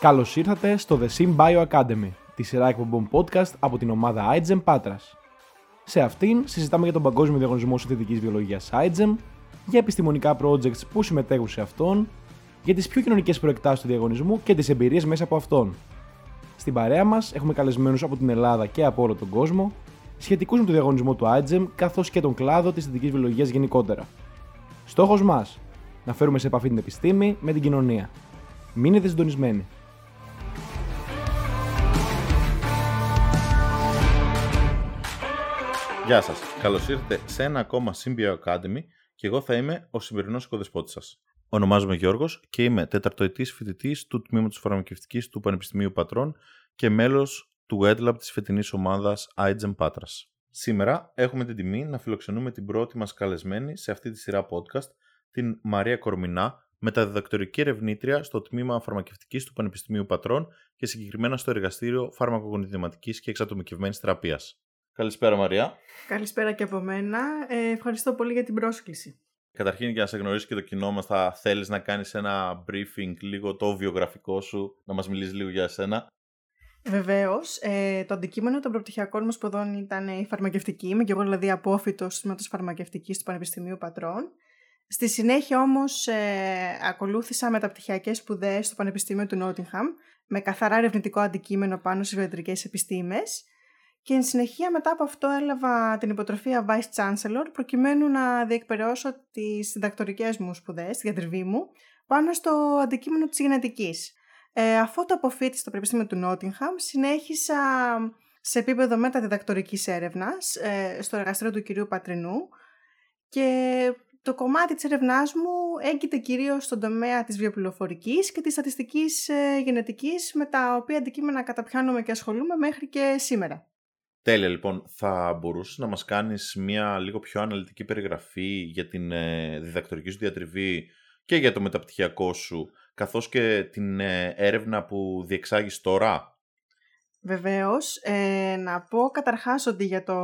Καλώς ήρθατε στο The Sim Bio Academy, τη σειρά εκπομπών podcast από την ομάδα iGEM Patras. Σε αυτήν συζητάμε για τον Παγκόσμιο Διαγωνισμό Συνθετικής Βιολογίας iGEM, για επιστημονικά projects που συμμετέχουν σε αυτόν, για τις πιο κοινωνικές προεκτάσεις του διαγωνισμού και τις εμπειρίες μέσα από αυτόν. Στην παρέα μας έχουμε καλεσμένους από την Ελλάδα και από όλο τον κόσμο, σχετικούς με το διαγωνισμό του iGEM καθώς και τον κλάδο της συνθετικής βιολογίας γενικότερα. Στόχος μας, να φέρουμε σε επαφή την επιστήμη με την κοινωνία. Μείνετε συντονισμένοι. Γεια σας. Καλώς ήρθατε σε ένα ακόμα Symbio Academy και εγώ θα είμαι ο σημερινός οικοδεσπότης σας. Ονομάζομαι Γιώργος και είμαι τεταρτοετής φοιτητής του Τμήματος Φαρμακευτικής του Πανεπιστημίου Πατρών και μέλος του EdLab της φετινής ομάδας iGEM Patras. Σήμερα έχουμε την τιμή να φιλοξενούμε την πρώτη μας καλεσμένη σε αυτή τη σειρά podcast, την Μαρία Κορμινά, μεταδιδακτορική ερευνήτρια στο Τμήμα Φαρμακευτικής του Πανεπιστημίου Πατρών και συγκεκριμένα στο Εργαστήριο Φαρμακογονιδηματικής και Εξατομικευμένης Θεραπείας. Καλησπέρα Μαρία. Καλησπέρα και από μένα. Ε, ευχαριστώ πολύ για την πρόσκληση. Καταρχήν για να σε γνωρίσει και το κοινό μας θα θέλεις να κάνεις ένα briefing λίγο το βιογραφικό σου, να μας μιλήσεις λίγο για εσένα; Βεβαίως. Ε, το αντικείμενο των προπτυχιακών μου σπουδών ήταν η φαρμακευτική. Είμαι και εγώ δηλαδή απόφυτο τμήματο φαρμακευτικής του Πανεπιστημίου Πατρών. Στη συνέχεια όμως ε, ακολούθησα μεταπτυχιακές σπουδές στο Πανεπιστήμιο του Νότιγχαμ με καθαρά ερευνητικό αντικείμενο πάνω στις βιοτρικέ επιστήμες και εν συνεχεία μετά από αυτό έλαβα την υποτροφία Vice Chancellor προκειμένου να διεκπαιρεώσω τις διδακτορικές μου σπουδές, τη διατριβή μου, πάνω στο αντικείμενο της γενετικής. Ε, αφού το αποφύτησα στο Πανεπιστήμιο του Νότιγχαμ, συνέχισα σε επίπεδο μεταδιδακτορικής έρευνας ε, στο εργαστήριο του κυρίου Πατρινού και το κομμάτι της έρευνάς μου έγκυται κυρίως στον τομέα της βιοπληροφορικής και της στατιστικής ε, γενετικής με τα οποία αντικείμενα καταπιάνομαι και ασχολούμαι μέχρι και σήμερα. Τέλεια, λοιπόν. Θα μπορούσες να μας κάνεις μια λίγο πιο αναλυτική περιγραφή για την ε, διδακτορική σου διατριβή και για το μεταπτυχιακό σου, καθώς και την ε, έρευνα που διεξάγεις τώρα; Βεβαίως. Ε, να πω καταρχάς ότι για το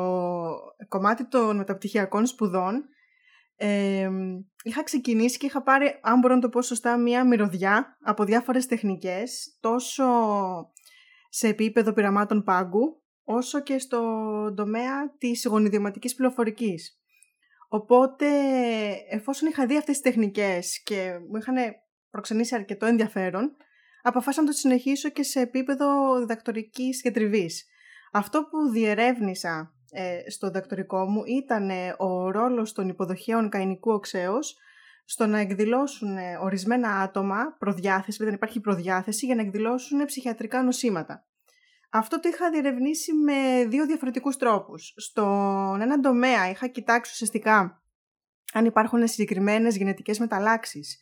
κομμάτι των μεταπτυχιακών σπουδών ε, είχα ξεκινήσει και είχα πάρει, αν μπορώ να το πω σωστά, μια μυρωδιά από διάφορες τεχνικές, τόσο σε επίπεδο πειραμάτων πάγκου, όσο και στο τομέα της γονιδιωματικής πληροφορικής. Οπότε, εφόσον είχα δει αυτές τις τεχνικές και μου είχαν προξενήσει αρκετό ενδιαφέρον, αποφάσισα να το συνεχίσω και σε επίπεδο διδακτορικής διατριβής. Αυτό που διερεύνησα ε, στο διδακτορικό μου ήταν ε, ο ρόλος των υποδοχέων καηνικού οξέως στο να εκδηλώσουν ε, ορισμένα άτομα προδιάθεση, δεν υπάρχει προδιάθεση, για να εκδηλώσουν ψυχιατρικά νοσήματα. Αυτό το είχα διερευνήσει με δύο διαφορετικούς τρόπους. Στον έναν τομέα είχα κοιτάξει ουσιαστικά αν υπάρχουν συγκεκριμένες γενετικές μεταλλάξεις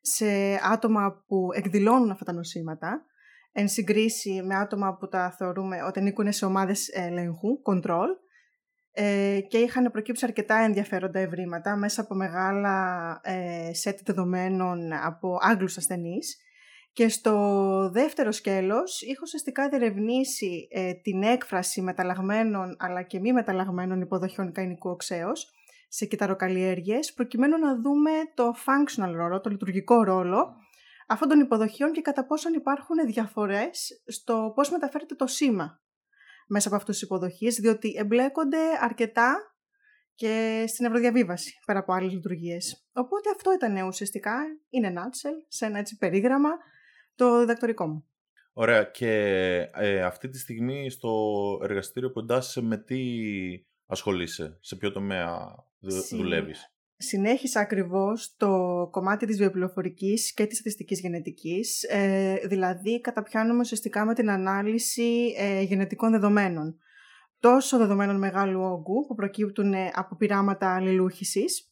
σε άτομα που εκδηλώνουν αυτά τα νοσήματα, εν συγκρίση με άτομα που τα θεωρούμε ότι ανήκουν σε ομάδες ελέγχου, control, ε, και είχαν προκύψει αρκετά ενδιαφέροντα ευρήματα μέσα από μεγάλα ε, σετ δεδομένων από Άγγλους ασθενείς και στο δεύτερο σκέλος είχα ουσιαστικά διερευνήσει ε, την έκφραση μεταλλαγμένων αλλά και μη μεταλλαγμένων υποδοχιών καηνικού οξέως σε κυταροκαλλιέργειες προκειμένου να δούμε το functional ρόλο, το λειτουργικό ρόλο αυτών των υποδοχιών και κατά πόσον υπάρχουν διαφορές στο πώς μεταφέρεται το σήμα μέσα από αυτούς τους υποδοχίες, διότι εμπλέκονται αρκετά και στην ευρωδιαβίβαση πέρα από άλλες λειτουργίες. Οπότε αυτό ήταν ουσιαστικά, είναι nutshell, σε ένα έτσι περίγραμμα, το διδακτορικό μου. Ωραία. Και ε, αυτή τη στιγμή στο εργαστήριο που εντάσσεσαι με τι ασχολείσαι, σε ποιο τομέα Συ... δουλεύεις; Συνέχισα ακριβώς το κομμάτι της βιοπληροφορικής και της στατιστικής γενετικής, ε, δηλαδή καταπιάνουμε ουσιαστικά με την ανάλυση ε, γενετικών δεδομένων. Τόσο δεδομένων μεγάλου όγκου που προκύπτουν ε, από πειράματα αλληλούχησης,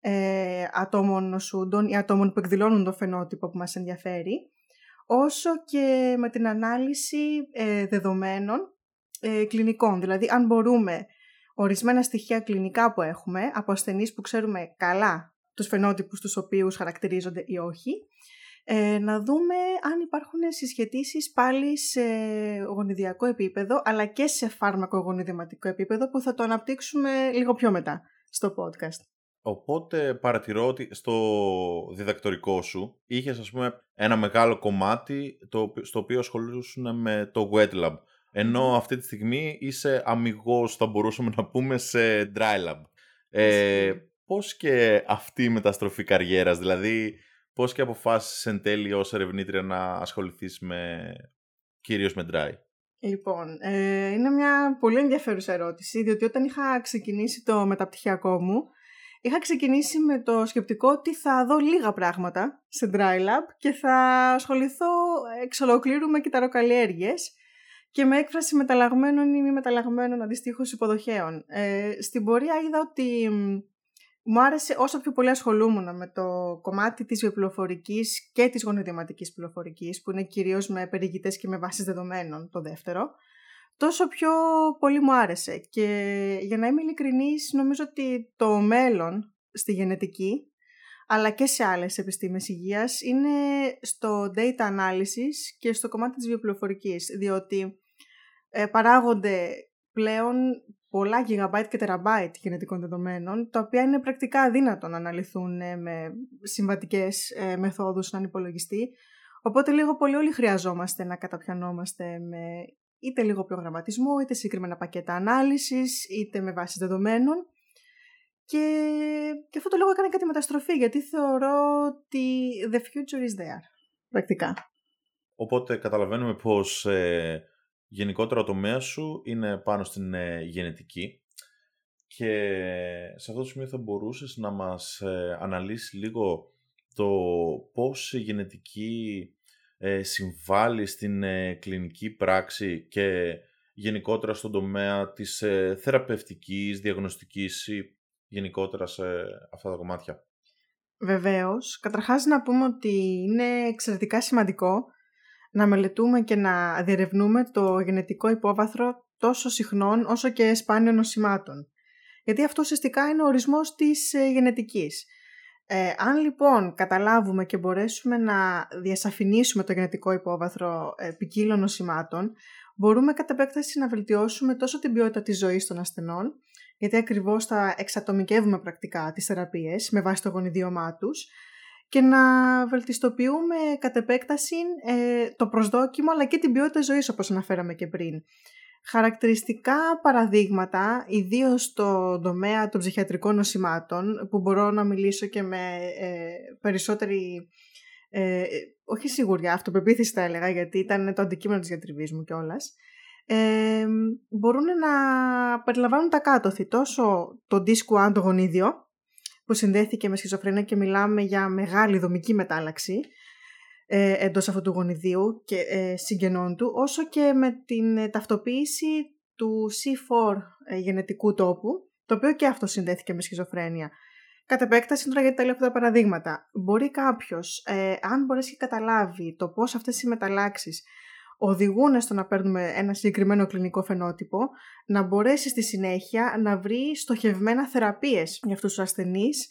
ε, ατόμων νοσούντων ή ατόμων που εκδηλώνουν το φαινότυπο που μας ενδιαφέρει, όσο και με την ανάλυση ε, δεδομένων ε, κλινικών. Δηλαδή, αν μπορούμε ορισμένα στοιχεία κλινικά που έχουμε από ασθενείς που ξέρουμε καλά τους φαινότυπους τους οποίους χαρακτηρίζονται ή όχι, ε, να δούμε αν υπάρχουν συσχετήσεις πάλι σε γονιδιακό επίπεδο, αλλά και σε φάρμακο γονιδηματικό επίπεδο, που θα το αναπτύξουμε λίγο πιο μετά στο podcast. Οπότε παρατηρώ ότι στο διδακτορικό σου είχες ας πούμε ένα μεγάλο κομμάτι το, στο οποίο ασχολούσαν με το wet lab. Ενώ αυτή τη στιγμή είσαι αμυγός θα μπορούσαμε να πούμε σε dry lab. Ε, πώς και αυτή η μεταστροφή καριέρας, δηλαδή πώς και αποφάσισες εν τέλει ως ερευνήτρια να ασχοληθείς με, κυρίως με dry; Λοιπόν, ε, είναι μια πολύ ενδιαφέρουσα ερώτηση, διότι όταν είχα ξεκινήσει το μεταπτυχιακό μου, είχα ξεκινήσει με το σκεπτικό ότι θα δω λίγα πράγματα σε dry lab και θα ασχοληθώ εξ ολοκλήρου με κυταροκαλλιέργειες και με έκφραση μεταλλαγμένων ή μη μεταλλαγμένων αντιστοίχως υποδοχέων. Ε, στην πορεία είδα ότι μου άρεσε όσο πιο πολύ ασχολούμουν με το κομμάτι της βιοπληροφορικής και της γονιδηματικής πληροφορικής, που είναι κυρίως με περιηγητές και με βάσεις δεδομένων το δεύτερο, τόσο πιο πολύ μου άρεσε. Και για να είμαι ειλικρινής, νομίζω ότι το μέλλον στη γενετική, αλλά και σε άλλες επιστήμες υγείας, είναι στο data analysis και στο κομμάτι της βιοπληροφορικής, διότι ε, παράγονται πλέον πολλά gigabyte και terabyte γενετικών δεδομένων, τα οποία είναι πρακτικά αδύνατο να αναλυθούν ε, με συμβατικές ε, μεθόδους να υπολογιστεί. Οπότε λίγο πολύ όλοι χρειαζόμαστε να καταπιανόμαστε με είτε λίγο προγραμματισμό, είτε συγκεκριμένα πακέτα ανάλυσης, είτε με βάση δεδομένων. Και, και αυτό το λόγο έκανε κάτι μεταστροφή, γιατί θεωρώ ότι the future is there, πρακτικά. Οπότε καταλαβαίνουμε πως ε, γενικότερα ο τομέας σου είναι πάνω στην ε, γενετική και σε αυτό το σημείο θα μπορούσες να μας ε, αναλύσεις λίγο το πώς η γενετική ε, συμβάλλει στην ε, κλινική πράξη και γενικότερα στον τομέα της ε, θεραπευτικής, διαγνωστικής ή γενικότερα σε αυτά τα κομμάτια. Βεβαίως. Καταρχάς να πούμε ότι είναι εξαιρετικά σημαντικό να μελετούμε και να διερευνούμε το γενετικό υπόβαθρο τόσο συχνών όσο και σπάνιων νοσημάτων. Γιατί αυτό ουσιαστικά είναι ο ορισμός της γενετικής. Ε, αν λοιπόν καταλάβουμε και μπορέσουμε να διασαφηνίσουμε το γενετικό υπόβαθρο ε, ποικίλων νοσημάτων, μπορούμε κατά επέκταση να βελτιώσουμε τόσο την ποιότητα της ζωής των ασθενών, γιατί ακριβώς θα εξατομικεύουμε πρακτικά τις θεραπείες με βάση το γονιδίωμά τους, και να βελτιστοποιούμε κατ' επέκταση ε, το προσδόκιμο αλλά και την ποιότητα ζωής όπως αναφέραμε και πριν. Χαρακτηριστικά παραδείγματα, ιδίως στο τομέα των ψυχιατρικών νοσημάτων, που μπορώ να μιλήσω και με ε, περισσότερη, ε, όχι σιγουριά, αυτοπεποίθηση θα έλεγα, γιατί ήταν το αντικείμενο της γιατριβής μου κιόλας. Ε, μπορούν να περιλαμβάνουν τα κάτωθη, τόσο το δίσκο αντογονίδιο, που συνδέθηκε με σχιζοφρένεια και μιλάμε για μεγάλη δομική μετάλλαξη, ε, εντός αυτού του γονιδίου και ε, συγγενών του, όσο και με την ε, ταυτοποίηση του C4 ε, γενετικού τόπου, το οποίο και αυτό συνδέθηκε με σχιζοφρένεια. Κατ' επέκταση, τώρα γιατί τα λέω αυτά τα παραδείγματα, μπορεί κάποιος, ε, αν μπορέσει και καταλάβει το πώς αυτές οι μεταλλάξεις οδηγούν στο να παίρνουμε ένα συγκεκριμένο κλινικό φαινότυπο, να μπορέσει στη συνέχεια να βρει στοχευμένα θεραπείες για αυτούς τους ασθενείς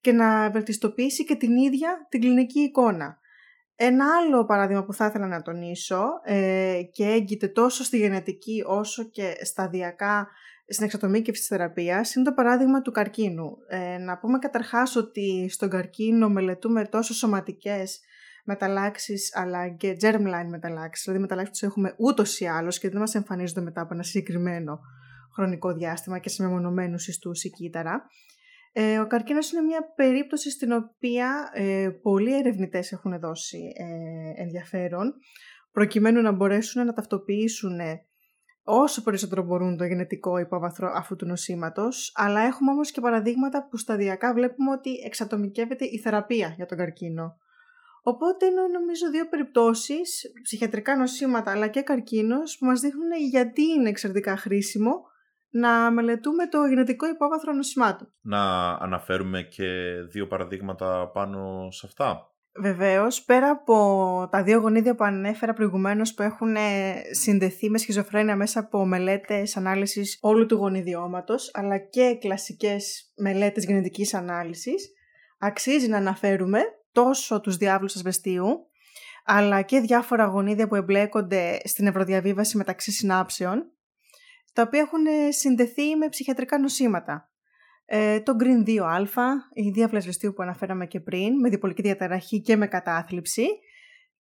και να βελτιστοποιήσει και την ίδια την κλινική εικόνα. Ένα άλλο παράδειγμα που θα ήθελα να τονίσω ε, και έγκυται τόσο στη γενετική όσο και σταδιακά στην εξατομίκευση της θεραπείας είναι το παράδειγμα του καρκίνου. Ε, να πούμε καταρχάς ότι στον καρκίνο μελετούμε τόσο σωματικές μεταλλάξεις αλλά και germline μεταλλάξεις, δηλαδή μεταλλάξεις που έχουμε ούτως ή άλλως και δεν μας εμφανίζονται μετά από ένα συγκεκριμένο χρονικό διάστημα και σε μεμονωμένους ιστούς ή κύτταρα. Ε, ο καρκίνος είναι μια περίπτωση στην οποία ε, πολλοί ερευνητές έχουν δώσει ε, ενδιαφέρον προκειμένου να μπορέσουν να ταυτοποιήσουν όσο περισσότερο μπορούν το γενετικό υπόβαθρο αυτού του νοσήματος, αλλά έχουμε όμως και παραδείγματα που σταδιακά βλέπουμε ότι εξατομικεύεται η θεραπεία για τον καρκίνο. Οπότε είναι νομίζω δύο περιπτώσεις, ψυχιατρικά νοσήματα αλλά και καρκίνος, που μας δείχνουν γιατί είναι εξαιρετικά χρήσιμο να μελετούμε το γενετικό υπόβαθρο νοσημάτων. Να αναφέρουμε και δύο παραδείγματα πάνω σε αυτά. Βεβαίως, πέρα από τα δύο γονίδια που ανέφερα προηγουμένως που έχουν συνδεθεί με σχιζοφρένεια μέσα από μελέτες ανάλυσης όλου του γονιδιώματος, αλλά και κλασικές μελέτες γενετικής ανάλυσης, αξίζει να αναφέρουμε τόσο τους διάβλους ασβεστίου, αλλά και διάφορα γονίδια που εμπλέκονται στην ευρωδιαβίβαση μεταξύ συνάψεων, τα οποία έχουν συνδεθεί με ψυχιατρικά νοσήματα. Ε, το Green 2α, η διάβλες ληστείου που αναφέραμε και πριν, με διπολική διαταραχή και με κατάθλιψη.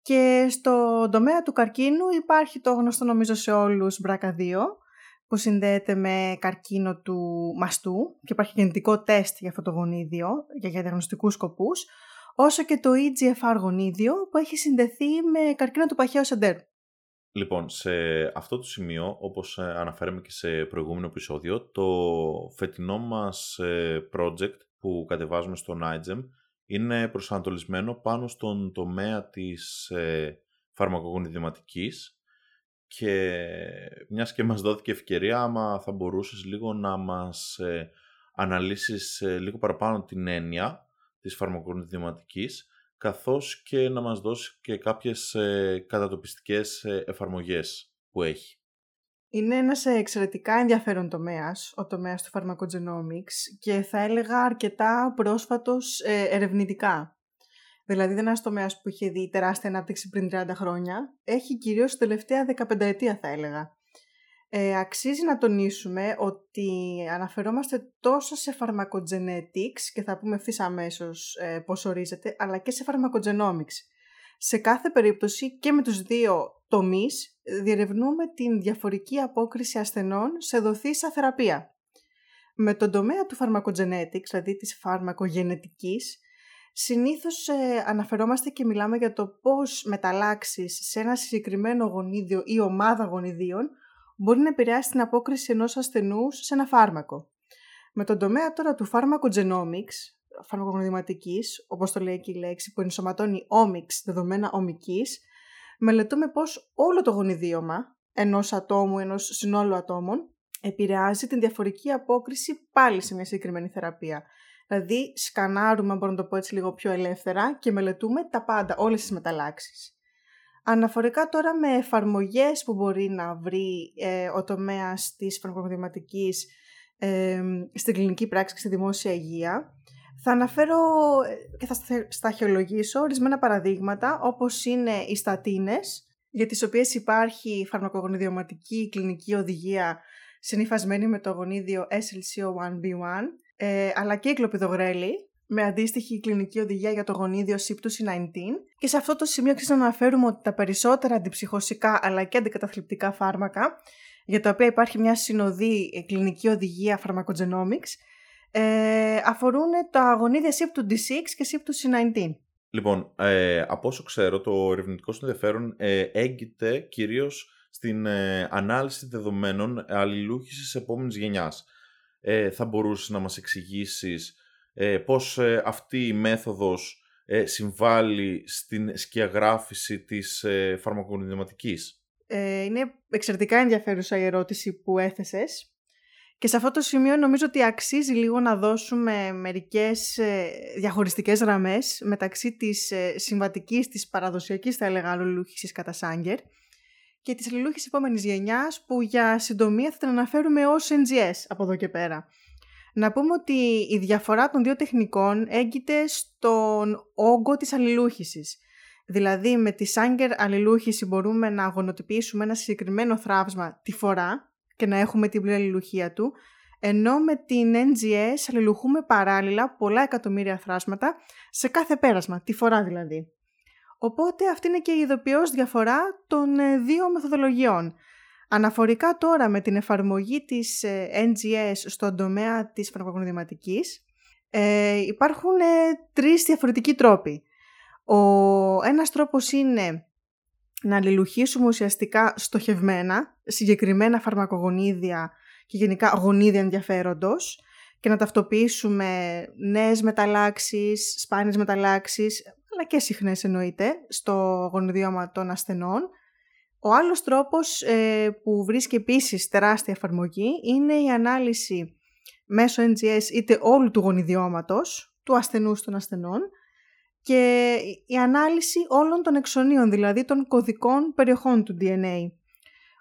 Και στο τομέα του καρκίνου υπάρχει το γνωστό νομίζω σε όλους BRCA2, που συνδέεται με καρκίνο του μαστού και υπάρχει γεννητικό τεστ για αυτό το γονίδιο, για, για διαγνωστικούς σκοπούς, όσο και το EGFR γονίδιο που έχει συνδεθεί με καρκίνο του παχαίου σεντέρου. Λοιπόν, σε αυτό το σημείο, όπως ε, αναφέραμε και σε προηγούμενο επεισόδιο, το φετινό μας ε, project που κατεβάζουμε στο NIGEM είναι προσανατολισμένο πάνω στον τομέα της ε, φαρμακογονιδηματικής και μιας και μας δόθηκε ευκαιρία, άμα θα μπορούσες λίγο να μας αναλύσεις λίγο παραπάνω την έννοια της φαρμακογονιδηματικής καθώς και να μας δώσει και κάποιες ε, κατατοπιστικές ε, εφαρμογές που έχει. Είναι ένας εξαιρετικά ενδιαφέρον τομέας, ο τομέας του pharmacogenomics και θα έλεγα αρκετά πρόσφατος ε, ερευνητικά. Δηλαδή δεν είναι ένας τομέας που είχε δει τεράστια ανάπτυξη πριν 30 χρόνια, έχει κυρίως τελευταία 15 ετία θα έλεγα. Ε, αξίζει να τονίσουμε ότι αναφερόμαστε τόσο σε pharmacogenetics και θα πούμε ευθύς αμέσως ε, πώς ορίζεται, αλλά και σε pharmacogenomics. Σε κάθε περίπτωση και με τους δύο τομείς διερευνούμε την διαφορική απόκριση ασθενών σε δοθήσα θεραπεία. Με τον τομέα του pharmacogenetics, δηλαδή της φαρμακογενετικής, συνήθως ε, αναφερόμαστε και μιλάμε για το πώς μεταλλάξεις σε ένα συγκεκριμένο γονίδιο ή ομάδα γονιδίων μπορεί να επηρεάσει την απόκριση ενός ασθενούς σε ένα φάρμακο. Με τον τομέα τώρα του pharmacogenomics, φαρμακογνωδηματικής, όπως το λέει και η λέξη, που ενσωματώνει omics, δεδομένα ομικής, μελετούμε πώς όλο το γονιδίωμα ενός ατόμου, ενός συνόλου ατόμων, επηρεάζει την διαφορική απόκριση πάλι σε μια συγκεκριμένη θεραπεία. Δηλαδή, σκανάρουμε, μπορούμε να το πω έτσι λίγο πιο ελεύθερα, και μελετούμε τα πάντα, όλες τις μεταλλάξεις. Αναφορικά τώρα με εφαρμογές που μπορεί να βρει ε, ο τομέας της φαρμακοδηματικής ε, στην κλινική πράξη και στη δημόσια υγεία, θα αναφέρω ε, και θα σταχυολογήσω ορισμένα παραδείγματα όπως είναι οι στατίνες, για τις οποίες υπάρχει φαρμακογονιδιωματική κλινική οδηγία συνειφασμένη με το γονίδιο SLCO1B1, ε, αλλά και η κλοπιδογρέλη, με αντίστοιχη κλινική οδηγία για το γονίδιο CYP2C19 και σε αυτό το σημείο αξίζει να αναφέρουμε ότι τα περισσότερα αντιψυχωσικά αλλά και αντικαταθλιπτικά φάρμακα για τα οποία υπάρχει μια συνοδή ε, κλινική οδηγία pharmacogenomics ε, αφορούν τα γονίδια CYP2D6 και CYP2C19. Λοιπόν, ε, από όσο ξέρω, το ερευνητικό σου ενδιαφέρον ε, έγκυται κυρίως στην ε, ανάλυση δεδομένων αλληλούχησης επόμενης γενιάς. Ε, θα μπορούσες να μας εξηγήσεις ε, πώς ε, αυτή η μέθοδος ε, συμβάλλει στην σκιαγράφηση της ε, Ε, είναι εξαιρετικά ενδιαφέρουσα η ερώτηση που έθεσες. Και σε αυτό το σημείο νομίζω ότι αξίζει λίγο να δώσουμε μερικές ε, διαχωριστικές γραμμές μεταξύ της συμβατικής, της παραδοσιακής θα έλεγα αλληλούχησης κατά Σάγκερ και της αλληλούχησης επόμενης γενιάς που για συντομία θα την αναφέρουμε ως NGS από εδώ και πέρα. Να πούμε ότι η διαφορά των δύο τεχνικών έγκυται στον όγκο της αλληλούχησης. Δηλαδή με τη Sanger αλληλούχηση μπορούμε να αγωνοτυπήσουμε ένα συγκεκριμένο θράψμα τη φορά και να έχουμε την πλήρη αλληλουχία του, ενώ με την NGS αλληλουχούμε παράλληλα πολλά εκατομμύρια θράσματα σε κάθε πέρασμα, τη φορά δηλαδή. Οπότε αυτή είναι και η ειδοποιώς διαφορά των ε, δύο μεθοδολογιών. Αναφορικά τώρα με την εφαρμογή της ε, NGS στον τομέα της φαρμακογνωδηματικής, ε, υπάρχουν ε, τρεις διαφορετικοί τρόποι. Ο ένας τρόπος είναι να αλληλουχήσουμε ουσιαστικά στοχευμένα συγκεκριμένα φαρμακογονίδια και γενικά γονίδια ενδιαφέροντος και να ταυτοποιήσουμε νέες μεταλλάξεις, σπάνιες μεταλλάξεις, αλλά και συχνές εννοείται, στο γονιδίωμα των ασθενών ο άλλος τρόπος ε, που βρίσκει επίσης τεράστια εφαρμογή είναι η ανάλυση μέσω NGS είτε όλου του γονιδιώματος, του ασθενούς των ασθενών και η ανάλυση όλων των εξονίων, δηλαδή των κωδικών περιοχών του DNA.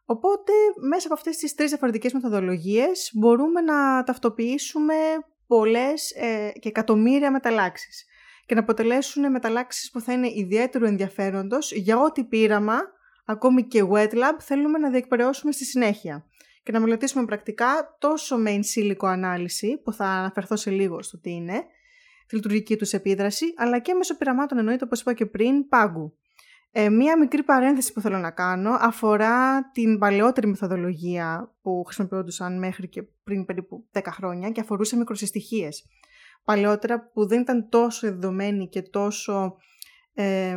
Οπότε, μέσα από αυτές τις τρεις διαφορετικές μεθοδολογίες μπορούμε να ταυτοποιήσουμε πολλές ε, και εκατομμύρια μεταλλάξεις και να αποτελέσουν μεταλλάξεις που θα είναι ιδιαίτερου ενδιαφέροντος για ό,τι πείραμα ακόμη και wet lab θέλουμε να διεκπαιρεώσουμε στη συνέχεια. και να μελετήσουμε πρακτικά τόσο με in silico ανάλυση, που θα αναφερθώ σε λίγο στο τι είναι, τη λειτουργική τους επίδραση, αλλά και μέσω πειραμάτων εννοείται, όπως είπα και πριν, πάγκου. Ε, μία μικρή παρένθεση που θέλω να κάνω αφορά την παλαιότερη μεθοδολογία που χρησιμοποιούνταν μέχρι και πριν περίπου 10 χρόνια και αφορούσε μικροσυστοιχίες. Παλαιότερα που δεν ήταν τόσο δεδομένη και τόσο ε,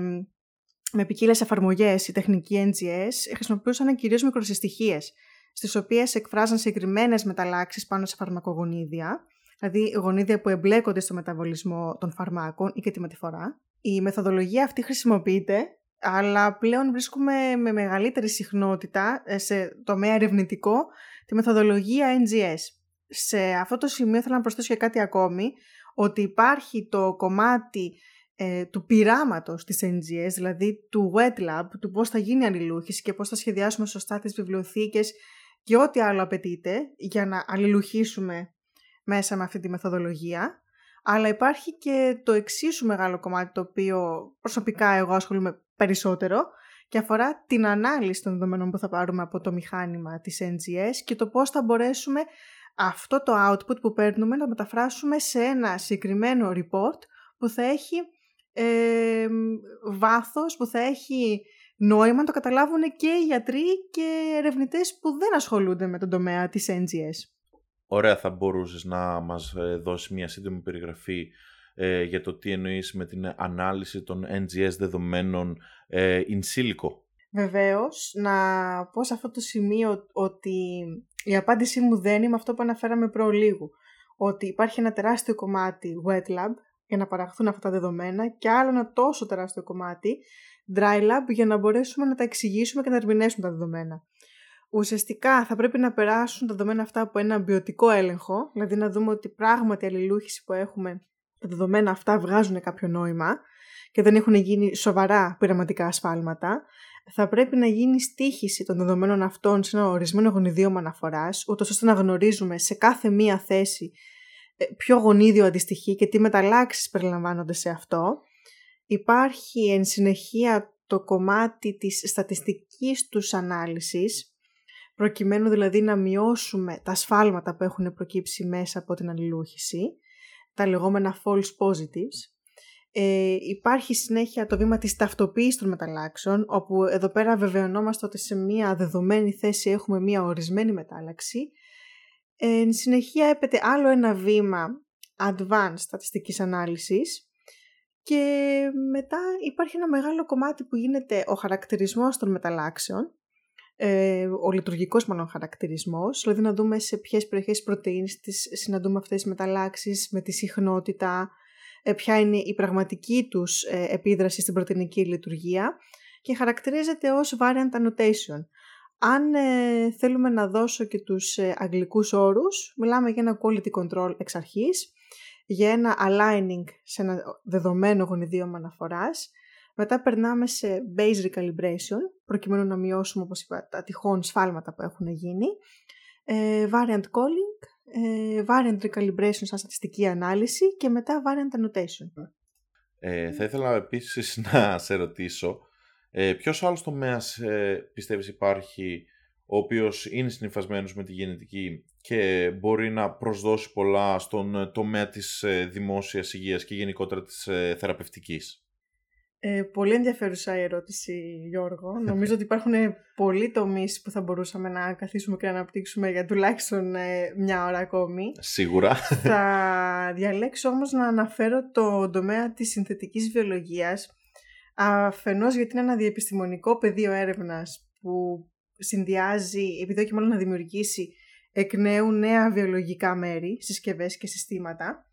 με ποικίλες εφαρμογές η τεχνική NGS χρησιμοποιούσαν κυρίως μικροσυστοιχίες, στις οποίες εκφράζαν συγκεκριμένες μεταλλάξεις πάνω σε φαρμακογονίδια, δηλαδή γονίδια που εμπλέκονται στο μεταβολισμό των φαρμάκων ή και τη μεταφορά. Η μεθοδολογία αυτή χρησιμοποιείται, αλλά πλέον βρίσκουμε με μεγαλύτερη συχνότητα ε, σε τομέα ερευνητικό τη μεθοδολογία NGS. Σε αυτό το σημείο θέλω να προσθέσω και κάτι ακόμη, ότι υπάρχει το κομμάτι ε, του πειράματος της NGS, δηλαδή του wet lab, του πώς θα γίνει η αλληλούχηση και πώς θα σχεδιάσουμε σωστά τις βιβλιοθήκες και ό,τι άλλο απαιτείται για να αλληλουχήσουμε μέσα με αυτή τη μεθοδολογία. Αλλά υπάρχει και το εξίσου μεγάλο κομμάτι το οποίο προσωπικά εγώ ασχολούμαι περισσότερο και αφορά την ανάλυση των δεδομένων που θα πάρουμε από το μηχάνημα της NGS και το πώς θα μπορέσουμε αυτό το output που παίρνουμε να μεταφράσουμε σε ένα συγκεκριμένο report που θα έχει ε, βάθος που θα έχει νόημα να το καταλάβουν και οι γιατροί και ερευνητές που δεν ασχολούνται με τον τομέα της NGS. Ωραία, θα μπορούσες να μας ε, δώσεις μια σύντομη περιγραφή ε, για το τι εννοείς με την ανάλυση των NGS δεδομένων ε, in silico. Βεβαίως, να πω σε αυτό το σημείο ότι η απάντησή μου δεν είναι αυτό που αναφέραμε προλίγου. Ότι υπάρχει ένα τεράστιο κομμάτι wet lab, για να παραχθούν αυτά τα δεδομένα και άλλο ένα τόσο τεράστιο κομμάτι dry lab για να μπορέσουμε να τα εξηγήσουμε και να ερμηνεύσουμε τα δεδομένα. Ουσιαστικά θα πρέπει να περάσουν τα δεδομένα αυτά από ένα ποιοτικό έλεγχο, δηλαδή να δούμε ότι πράγματι η αλληλούχηση που έχουμε, τα δεδομένα αυτά βγάζουν κάποιο νόημα και δεν έχουν γίνει σοβαρά πειραματικά ασφάλματα. Θα πρέπει να γίνει στήχηση των δεδομένων αυτών σε ένα ορισμένο γονιδίωμα αναφοράς, ούτως ώστε να γνωρίζουμε σε κάθε μία θέση ε, ποιο γονίδιο αντιστοιχεί και τι μεταλλάξεις περιλαμβάνονται σε αυτό. Υπάρχει εν συνεχεία το κομμάτι της στατιστικής τους ανάλυσης, προκειμένου δηλαδή να μειώσουμε τα σφάλματα που έχουν προκύψει μέσα από την αλληλούχηση, τα λεγόμενα false positives. Ε, υπάρχει συνέχεια το βήμα της ταυτοποίησης των μεταλλάξεων, όπου εδώ πέρα βεβαιωνόμαστε ότι σε μία δεδομένη θέση έχουμε μία ορισμένη μετάλλαξη Εν συνεχεία έπεται άλλο ένα βήμα advanced στατιστικής ανάλυσης και μετά υπάρχει ένα μεγάλο κομμάτι που γίνεται ο χαρακτηρισμός των μεταλλάξεων, ε, ο λειτουργικός μάλλον χαρακτηρισμός, δηλαδή να δούμε σε ποιες περιοχές πρωτεΐνης τις συναντούμε αυτές τις μεταλλάξεις, με τη συχνότητα, ε, ποια είναι η πραγματική τους ε, επίδραση στην πρωτεϊνική λειτουργία και χαρακτηρίζεται ως variant annotation. Αν ε, θέλουμε να δώσω και τους ε, αγγλικούς όρους, μιλάμε για ένα quality control εξ αρχής, για ένα aligning σε ένα δεδομένο γονιδίωμα αναφοράς. Μετά περνάμε σε base recalibration, προκειμένου να μειώσουμε, όπως είπα, τα τυχόν σφάλματα που έχουν γίνει. Ε, variant calling, ε, variant recalibration σαν στατιστική ανάλυση και μετά variant annotation. Ε, θα ήθελα επίσης να σε ρωτήσω ε, ποιος άλλος τομέας ε, πιστεύεις υπάρχει ο οποίος είναι συνειφασμένος με τη γενετική και μπορεί να προσδώσει πολλά στον ε, τομέα της ε, δημόσιας υγείας και γενικότερα της ε, θεραπευτικής; Ε, πολύ ενδιαφέρουσα η ερώτηση, Γιώργο. Νομίζω ότι υπάρχουν πολλοί τομείς που θα μπορούσαμε να καθίσουμε και να αναπτύξουμε για τουλάχιστον μια ώρα ακόμη. Σίγουρα. Θα διαλέξω όμως να αναφέρω το τομέα της συνθετικής βιολογίας Αφενός γιατί είναι ένα διεπιστημονικό πεδίο έρευνας που συνδυάζει, όχι μάλλον να δημιουργήσει εκ νέου νέα βιολογικά μέρη, συσκευές και συστήματα,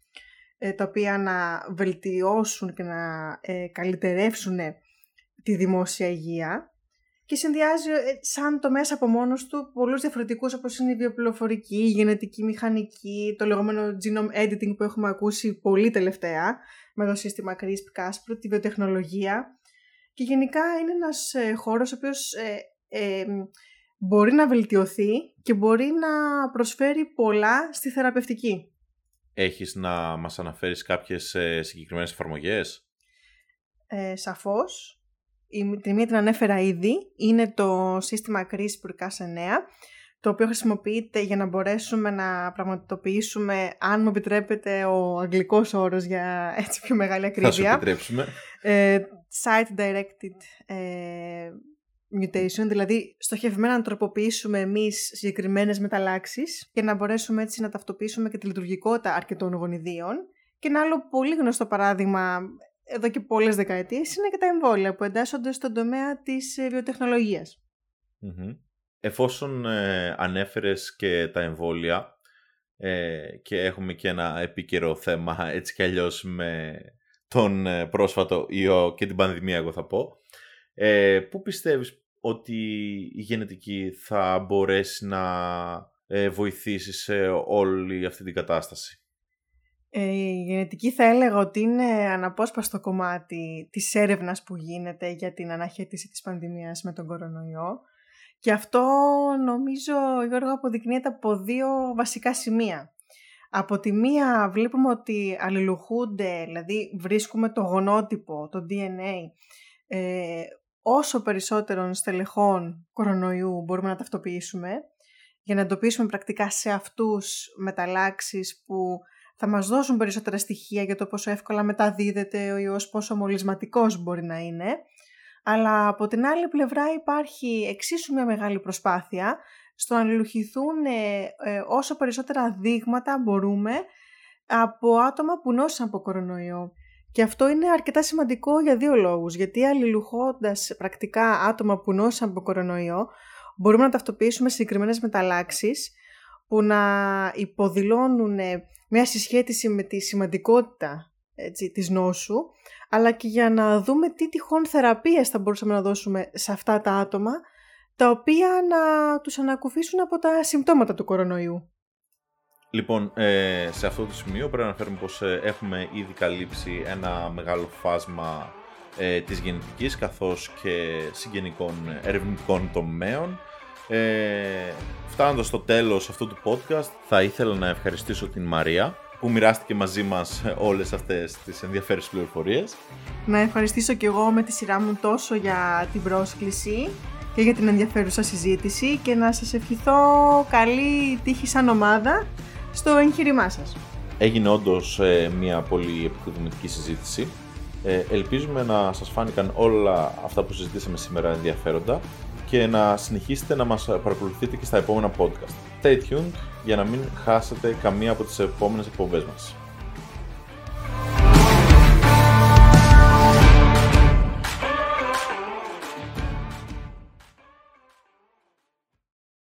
ε, τα οποία να βελτιώσουν και να ε, καλυτερεύσουν τη δημόσια υγεία και συνδυάζει ε, σαν το μέσα από μόνος του πολλούς διαφορετικούς όπως είναι η βιοπληροφορική, η γενετική μηχανική, το λεγόμενο genome editing που έχουμε ακούσει πολύ τελευταία με το σύστημα CRISPR-Cas, τη βιοτεχνολογία και γενικά είναι ένας ε, χώρος ο οποίος ε, ε, μπορεί να βελτιωθεί και μπορεί να προσφέρει πολλά στη θεραπευτική. Έχεις να μας αναφέρεις κάποιες ε, συγκεκριμένες εφαρμογές; Ε, σαφώς. Η, την μία την ανέφερα ήδη. Είναι το σύστημα CRISPR-Cas9, το οποίο χρησιμοποιείται για να μπορέσουμε να πραγματοποιήσουμε, αν μου επιτρέπετε ο αγγλικός όρος για έτσι πιο μεγάλη ακρίβεια. Θα σου επιτρέψουμε. Ε, site-directed ε, mutation, δηλαδή στοχευμένα να τροποποιήσουμε εμείς συγκεκριμένες μεταλλάξεις και να μπορέσουμε έτσι να ταυτοποιήσουμε και τη λειτουργικότητα αρκετών γονιδίων. Και ένα άλλο πολύ γνωστό παράδειγμα εδώ και πολλές δεκαετίες είναι και τα εμβόλια που εντάσσονται στον τομέα της ε, βιοτεχνολογιας Εφόσον ε, ανέφερες και τα εμβόλια ε, και έχουμε και ένα επίκαιρο θέμα έτσι κι αλλιώς με τον ε, πρόσφατο ιό και την πανδημία εγώ θα πω, ε, πού πιστεύεις ότι η γενετική θα μπορέσει να ε, βοηθήσει σε όλη αυτή την κατάσταση; Ε, η γενετική θα έλεγα ότι είναι αναπόσπαστο κομμάτι της έρευνας που γίνεται για την αναχέτηση της πανδημίας με τον κορονοϊό και αυτό νομίζω Γιώργο αποδεικνύεται από δύο βασικά σημεία. Από τη μία βλέπουμε ότι αλληλουχούνται, δηλαδή βρίσκουμε το γονότυπο, το DNA, ε, όσο περισσότερων στελεχών κορονοϊού μπορούμε να ταυτοποιήσουμε για να εντοπίσουμε πρακτικά σε αυτούς μεταλλάξεις που θα μας δώσουν περισσότερα στοιχεία για το πόσο εύκολα μεταδίδεται ο ιός, πόσο μολυσματικός μπορεί να είναι. Αλλά από την άλλη πλευρά υπάρχει εξίσου μια μεγάλη προσπάθεια στο να λιλουχηθούν ε, ε, όσο περισσότερα δείγματα μπορούμε από άτομα που νόσησαν από κορονοϊό. Και αυτό είναι αρκετά σημαντικό για δύο λόγους. Γιατί αλληλουχώντας πρακτικά άτομα που νόσησαν από κορονοϊό, μπορούμε να ταυτοποιήσουμε συγκεκριμένες μεταλλάξεις που να υποδηλώνουν μια συσχέτιση με τη σημαντικότητα έτσι, της νόσου, αλλά και για να δούμε τι τυχόν θεραπείες θα μπορούσαμε να δώσουμε σε αυτά τα άτομα, τα οποία να τους ανακουφίσουν από τα συμπτώματα του κορονοϊού. Λοιπόν, ε, σε αυτό το σημείο πρέπει να αναφέρουμε πως ε, έχουμε ήδη καλύψει ένα μεγάλο φάσμα ε, της γενετικής καθώς και συγγενικών ερευνητικών τομέων. Ε, φτάνοντας στο τέλος αυτού του podcast θα ήθελα να ευχαριστήσω την Μαρία που μοιράστηκε μαζί μας όλες αυτές τις ενδιαφέρουσες πληροφορίες. Να ευχαριστήσω και εγώ με τη σειρά μου τόσο για την πρόσκληση και για την ενδιαφέρουσα συζήτηση και να σας ευχηθώ καλή τύχη σαν ομάδα στο εγχείρημά σας. Έγινε όντως ε, μια πολύ επικοδομητική συζήτηση. Ε, ελπίζουμε να σας φάνηκαν όλα αυτά που συζητήσαμε σήμερα ενδιαφέροντα και να συνεχίσετε να μας παρακολουθείτε και στα επόμενα podcast. Stay tuned για να μην χάσετε καμία από τις επόμενες εκπομπές μας.